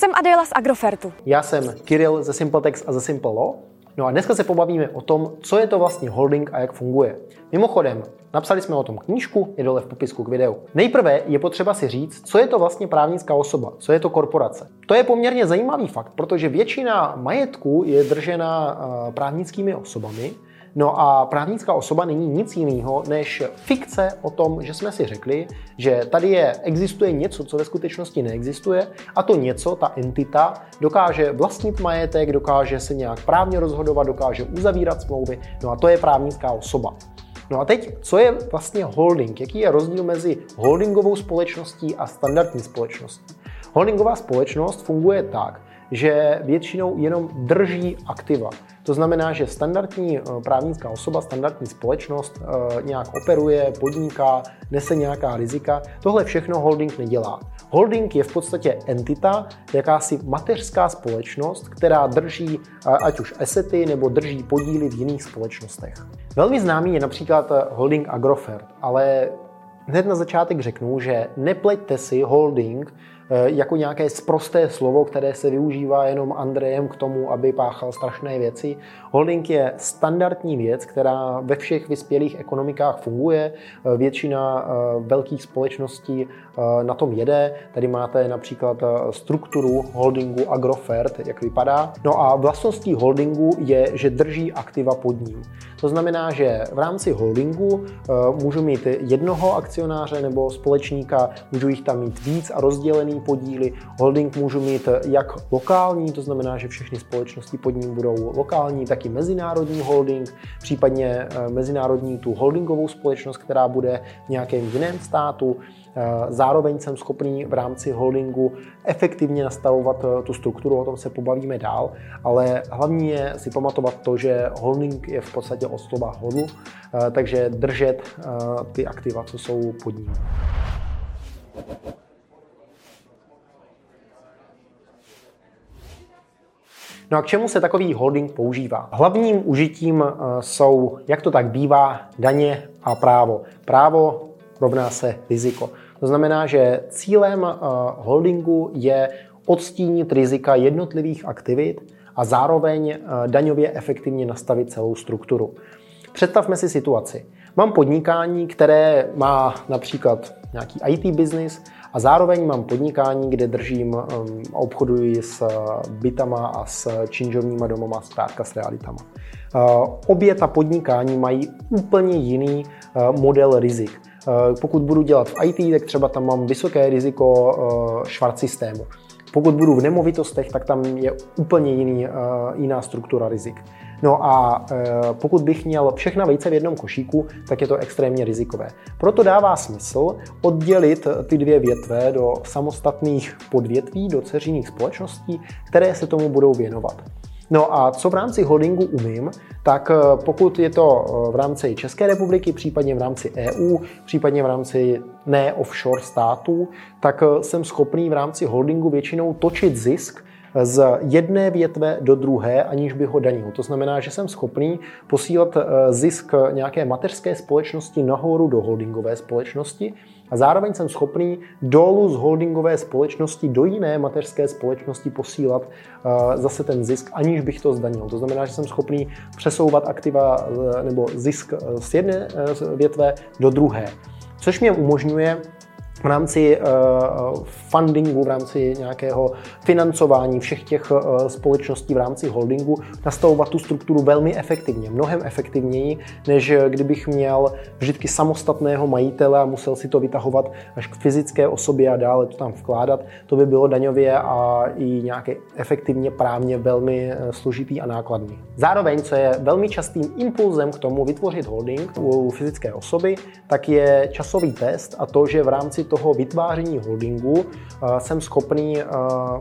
Jsem Adela z Agrofertu. Já jsem Kiril ze Simpletex a ze Simple Law. No a dneska se pobavíme o tom, co je to vlastně holding a jak funguje. Mimochodem, napsali jsme o tom knížku, je dole v popisku k videu. Nejprve je potřeba si říct, co je to vlastně právnická osoba, co je to korporace. To je poměrně zajímavý fakt, protože většina majetku je držena eh, právnickými osobami, No a právnická osoba není nic jiného než fikce o tom, že jsme si řekli, že tady je, existuje něco, co ve skutečnosti neexistuje a to něco, ta entita, dokáže vlastnit majetek, dokáže se nějak právně rozhodovat, dokáže uzavírat smlouvy, no a to je právnická osoba. No a teď, co je vlastně holding? Jaký je rozdíl mezi holdingovou společností a standardní společností? Holdingová společnost funguje tak, že většinou jenom drží aktiva. To znamená, že standardní eh, právnická osoba, standardní společnost eh, nějak operuje, podniká, nese nějaká rizika. Tohle všechno holding nedělá. Holding je v podstatě entita, jakási mateřská společnost, která drží eh, ať už asety nebo drží podíly v jiných společnostech. Velmi známý je například holding Agrofert, ale hned na začátek řeknu, že nepleťte si holding jako nějaké sprosté slovo, které se využívá jenom Andrejem k tomu, aby páchal strašné věci. Holding je standardní věc, která ve všech vyspělých ekonomikách funguje. Eh, většina eh, velkých společností na tom jede. Tady máte například strukturu holdingu Agrofert, jak vypadá. No a vlastností holdingu je, že drží aktiva pod ním. To znamená, že v rámci holdingu můžu mít jednoho akcionáře nebo společníka, můžu jich tam mít víc a rozdělený podíly. Holding můžu mít jak lokální, to znamená, že všechny společnosti pod ním budou lokální, tak i mezinárodní holding, případně eh, mezinárodní tu holdingovou společnost, která bude v nějakém jiném státu. Eh, zároveň jsem schopný v rámci holdingu efektivně nastavovat eh, tu strukturu, o tom se pobavíme dál, ale hlavně je si pamatovat to, že holding je v podstatě od slova hodl, takže držet ty aktiva, co jsou pod ním. No a k čemu se takový holding používá? Hlavním užitím eh, jsou, jak to tak bývá, daně a právo. Právo rovná se riziko. To znamená, že cílem eh, holdingu je odstínit rizika jednotlivých aktivit a zároveň eh, daňově efektivně nastavit celou strukturu. Představme si situaci. Mám podnikání, které má například nějaký IT business a zároveň mám podnikání, kde držím um, obchoduji s uh, bytama a s činžovníma domama, zkrátka s realitama. Uh, obě ta podnikání mají úplně jiný uh, model rizik. Pokud budu dělat v IT, tak třeba tam mám vysoké riziko švart systému. Pokud budu v nemovitostech, tak tam je úplně jiný, jiná struktura rizik. No a e, pokud bych měl všechna vejce v jednom košíku, tak je to extrémně rizikové. Proto dává smysl oddělit ty dvě větve do samostatných podvětví, do ceřiných společností, které se tomu budou věnovat. No a co v rámci holdingu umím, tak e, pokud je to e, v rámci České republiky, případně v rámci EU, případně v rámci ne offshore států, tak jsem schopný v rámci holdingu většinou točit zisk z jedné větve do druhé, aniž by ho danil. To znamená, že jsem schopný posílat eh, zisk nějaké mateřské společnosti nahoru do holdingové společnosti a zároveň jsem schopný dolů z holdingové společnosti do jiné mateřské společnosti posílat eh, zase ten zisk, aniž bych to zdanil. To znamená, že jsem schopný přesouvat aktiva eh, nebo zisk z jedné větve do druhé. Což mě umožňuje v rámci uh, fundingu, v rámci nějakého financování všech těch uh, společností v rámci holdingu nastavovat tu strukturu velmi efektivně, mnohem efektivněji, než kdybych měl vždycky samostatného majitele a musel si to vytahovat až k fyzické osobě a dále to tam vkládat. To by bylo daňově a i nějaké efektivně právně velmi složitý a nákladný. Zároveň, co je velmi častým impulzem k tomu vytvořit holding u fyzické osoby, tak je časový test a to, že v rámci toho vytváření holdingu eh, jsem schopný eh,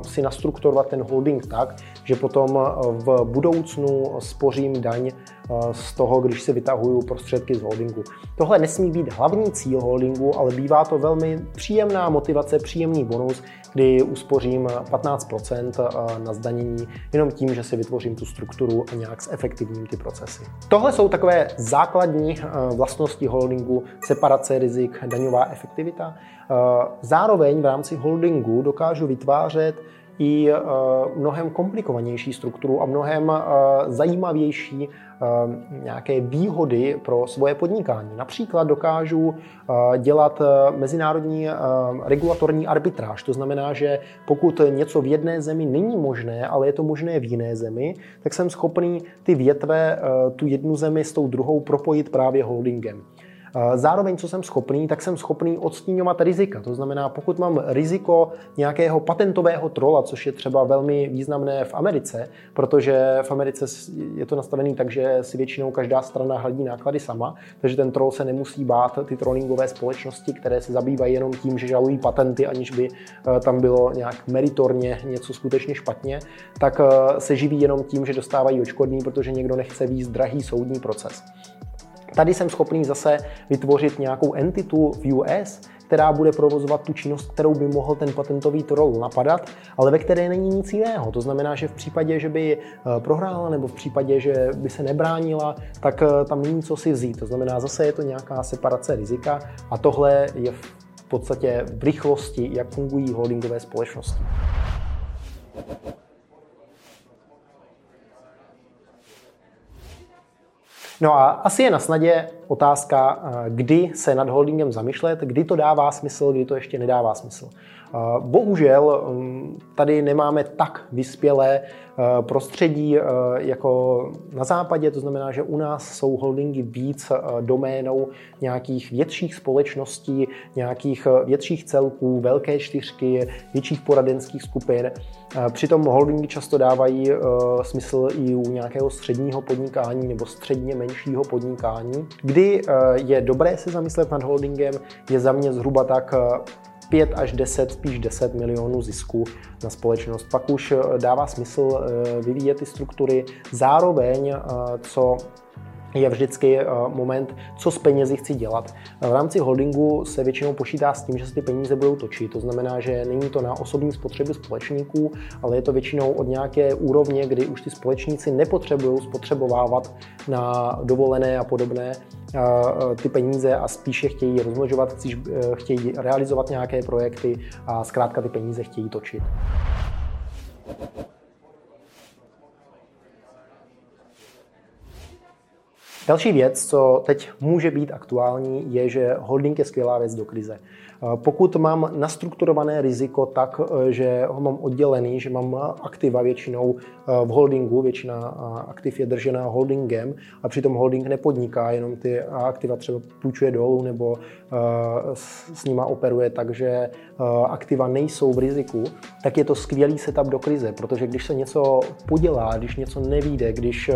si nastrukturovat ten holding tak, že potom eh, v budoucnu spořím daň z toho, když si vytahuju prostředky z holdingu. Tohle nesmí být hlavní cíl holdingu, ale bývá to velmi příjemná motivace, příjemný bonus, kdy uspořím 15% na zdanění jenom tím, že si vytvořím tu strukturu a nějak zefektivním ty procesy. Tohle jsou takové základní vlastnosti holdingu, separace rizik, daňová efektivita. Zároveň v rámci holdingu dokážu vytvářet i mnohem komplikovanější strukturu a mnohem zajímavější nějaké výhody pro svoje podnikání. Například dokážu dělat mezinárodní regulatorní arbitráž. To znamená, že pokud něco v jedné zemi není možné, ale je to možné v jiné zemi, tak jsem schopný ty větve, tu jednu zemi s tou druhou propojit právě holdingem. Zároveň, co jsem schopný, tak jsem schopný odstíňovat rizika. To znamená, pokud mám riziko nějakého patentového trola, což je třeba velmi významné v Americe, protože v Americe je to nastavené tak, že si většinou každá strana hradí náklady sama, takže ten troll se nemusí bát ty trollingové společnosti, které se zabývají jenom tím, že žalují patenty, aniž by eh, tam bylo nějak meritorně něco skutečně špatně, tak eh, se živí jenom tím, že dostávají očkodný, protože někdo nechce víc drahý soudní proces. Tady jsem schopný zase vytvořit nějakou entitu v US, která bude provozovat tu činnost, kterou by mohl ten patentový troll napadat, ale ve které není nic jiného. To znamená, že v případě, že by eh, prohrála nebo v případě, že by se nebránila, tak eh, tam není co si vzít. To znamená, zase je to nějaká separace rizika a tohle je v podstatě v rychlosti, jak fungují holdingové společnosti. No a asi je na snadě otázka, eh, kdy se nad holdingem zamýšlet, kdy to dává smysl, kdy to ještě nedává smysl. Bohužel mm, tady nemáme tak vyspělé eh, prostředí jako na západě, to znamená, že u nás jsou holdingy víc doménou nějakých větších společností, nějakých větších celků, velké čtyřky, větších poradenských skupin. Přitom holdingy často dávají smysl i u nějakého středního podnikání nebo středně menšího podnikání, kdy je dobré se zamyslet nad holdingem, je za mě zhruba tak 5 až 10, spíš 10 milionů zisku na společnost. Pak už eh, dává smysl eh, vyvíjet ty struktury. Zároveň, eh, co je vždycky moment, co s penězi chci dělat. V rámci holdingu se většinou počítá s tím, že se ty peníze budou točit. To znamená, že není to na osobní spotřeby společníků, ale je to většinou od nějaké úrovně, kdy už ty společníci nepotřebují spotřebovávat na dovolené a podobné ty peníze a spíše chtějí rozmnožovat, chtějí realizovat nějaké projekty a zkrátka ty peníze chtějí točit. Další věc, co teď může být aktuální, je, že holding je skvělá věc do krize. Pokud mám nastrukturované riziko tak, eh, že ho mám oddělený, že mám aktiva většinou eh, v holdingu, většina eh, aktiv je držená holdingem a přitom holding nepodniká, jenom ty aktiva třeba půjčuje dolů nebo s nima operuje, takže aktiva nejsou v riziku, tak je to skvělý setup do krize, protože když se něco podělá, když něco nevíde, když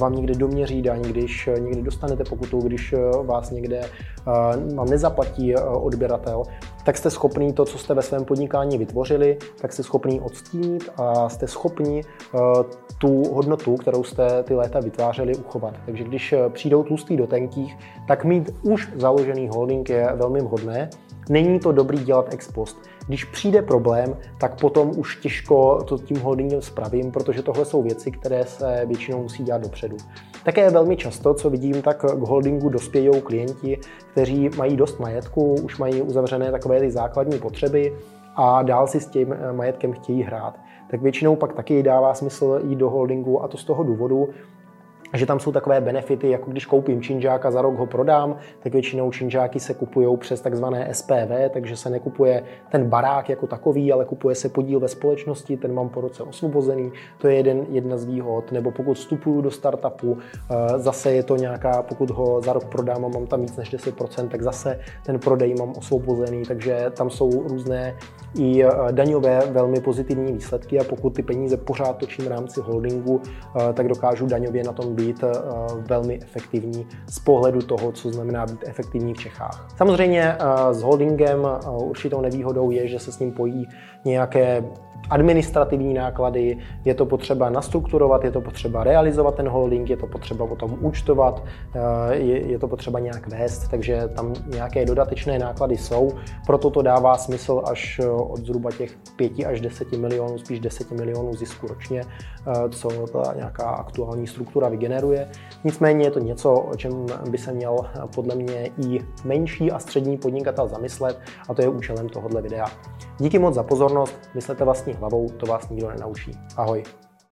vám někde doměří daň, když někde dostanete pokutu, když vás někde vám nezaplatí odběratel, tak jste schopný to, co jste ve svém podnikání vytvořili, tak jste schopný odstínit a jste schopni eh, tu hodnotu, kterou jste ty léta vytvářeli, uchovat. Takže když eh, přijdou tlustý do tenkých, tak mít už založený holding je velmi vhodné. Není to dobrý dělat ex post. Když přijde problém, tak potom už těžko to tím holdingem spravím, protože tohle jsou věci, které se většinou musí dělat dopředu. Také velmi často, co vidím, tak k holdingu dospějou klienti, kteří mají dost majetku, už mají uzavřené takové ty základní potřeby a dál si s tím majetkem chtějí hrát. Tak většinou pak taky dává smysl jít do holdingu a to z toho důvodu, že tam jsou takové benefity, jako když koupím činžáka, za rok ho prodám, tak většinou činžáky se kupují přes takzvané SPV, takže se nekupuje ten barák jako takový, ale kupuje se podíl ve společnosti, ten mám po roce osvobozený, to je jeden, jedna z výhod. Nebo pokud vstupuju do startupu, eh, zase je to nějaká, pokud ho za rok prodám a mám tam víc než 10%, tak zase ten prodej mám osvobozený, takže tam jsou různé i eh, daňové velmi pozitivní výsledky. A pokud ty peníze pořád točím v rámci holdingu, eh, tak dokážu daňově na tom být být eh, velmi efektivní z pohledu toho, co znamená být efektivní v Čechách. Samozřejmě eh, s holdingem eh, určitou nevýhodou je, že se s ním pojí nějaké administrativní náklady, je to potřeba nastrukturovat, je to potřeba realizovat ten holding, je to potřeba potom účtovat, eh, je, to potřeba nějak vést, takže tam nějaké dodatečné náklady jsou. Proto to dává smysl až od zhruba těch 5 až 10 milionů, spíš 10 milionů zisku ročně, co ta nějaká aktuální struktura vygeneruje. Nicméně je to něco, o čem by se měl podle mě i menší a střední podnikatel zamyslet a to je účelem tohohle videa. Díky moc za pozornost, myslete vlastně hlavou, to vás nikdo nenaučí. Ahoj.